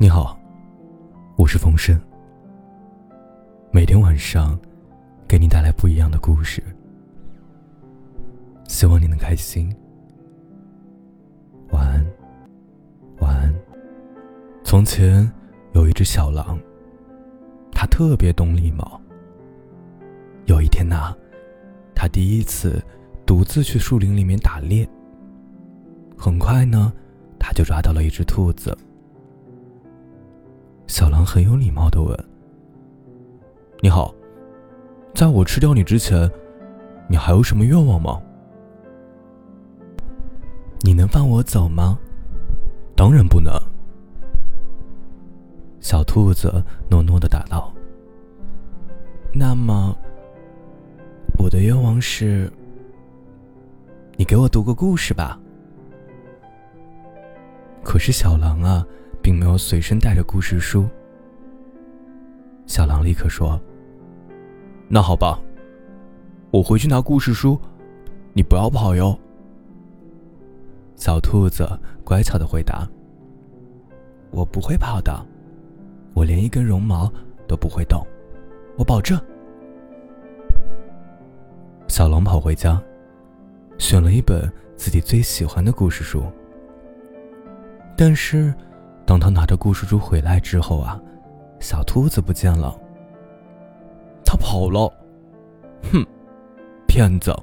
你好，我是冯生。每天晚上，给你带来不一样的故事。希望你能开心。晚安，晚安。从前有一只小狼，它特别懂礼貌。有一天呐，它第一次独自去树林里面打猎。很快呢，它就抓到了一只兔子。小狼很有礼貌的问：“你好，在我吃掉你之前，你还有什么愿望吗？你能放我走吗？当然不能。”小兔子诺诺的答道：“那么，我的愿望是，你给我读个故事吧。”可是小狼啊。随身带着故事书。小狼立刻说：“那好吧，我回去拿故事书，你不要跑哟。”小兔子乖巧的回答：“我不会跑的，我连一根绒毛都不会动，我保证。”小狼跑回家，选了一本自己最喜欢的故事书，但是。当他拿着故事书回来之后啊，小兔子不见了。他跑了，哼，骗子！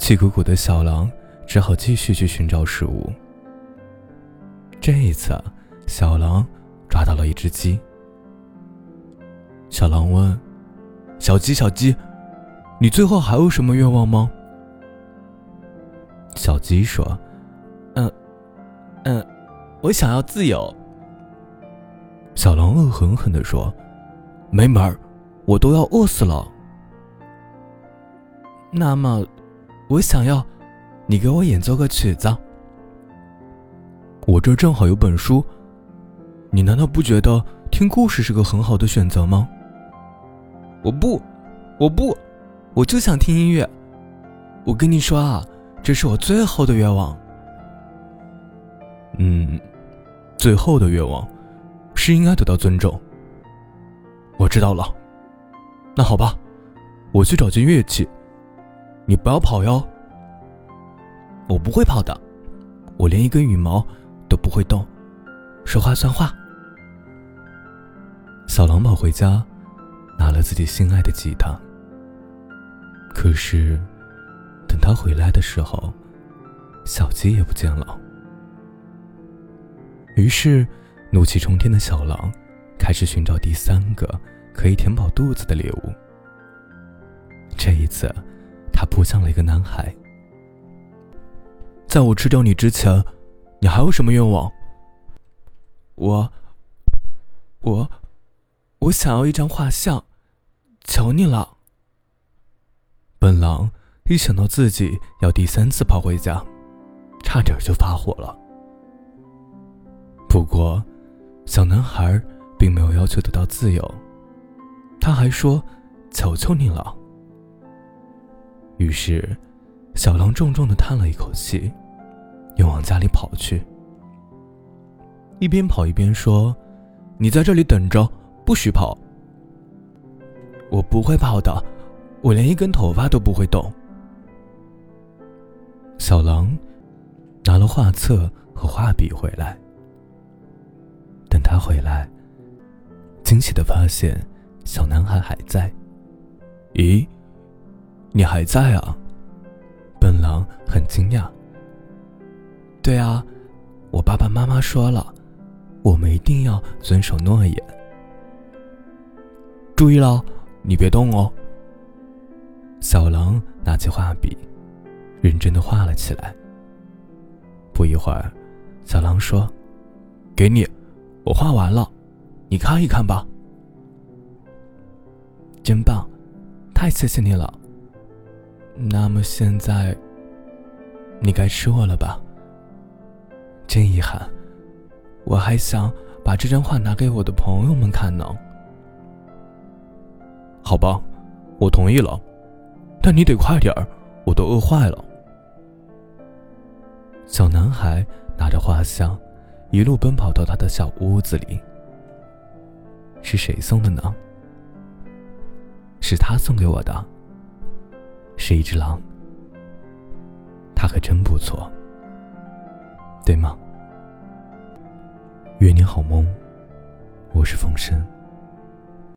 气鼓鼓的小狼只好继续去寻找食物。这一次，小狼抓到了一只鸡。小狼问：“小鸡，小鸡，你最后还有什么愿望吗？”小鸡说。嗯嗯，我想要自由。小狼恶狠狠地说：“没门儿，我都要饿死了。”那么，我想要你给我演奏个曲子。我这正好有本书，你难道不觉得听故事是个很好的选择吗？我不，我不，我就想听音乐。我跟你说啊，这是我最后的愿望。嗯，最后的愿望是应该得到尊重。我知道了，那好吧，我去找件乐器，你不要跑哟。我不会跑的，我连一根羽毛都不会动，说话算话。小狼跑回家，拿了自己心爱的吉他。可是，等他回来的时候，小鸡也不见了。于是，怒气冲天的小狼开始寻找第三个可以填饱肚子的猎物。这一次，他扑向了一个男孩。在我吃掉你之前，你还有什么愿望？我，我，我想要一张画像，求你了。笨狼一想到自己要第三次跑回家，差点就发火了。不过，小男孩并没有要求得到自由，他还说：“求求你了。”于是，小狼重重的叹了一口气，又往家里跑去，一边跑一边说：“你在这里等着，不许跑。”“我不会跑的，我连一根头发都不会动。”小狼拿了画册和画笔回来。回来，惊喜的发现小男孩还在。咦，你还在啊？笨狼很惊讶。对啊，我爸爸妈妈说了，我们一定要遵守诺言。注意了，你别动哦。小狼拿起画笔，认真的画了起来。不一会儿，小狼说：“给你。”我画完了，你看一看吧。真棒，太谢谢你了。那么现在，你该吃我了吧？真遗憾，我还想把这张画拿给我的朋友们看呢。好吧，我同意了，但你得快点儿，我都饿坏了。小男孩拿着画像。一路奔跑到他的小屋子里。是谁送的呢？是他送给我的。是一只狼。他可真不错，对吗？愿你好梦。我是风声。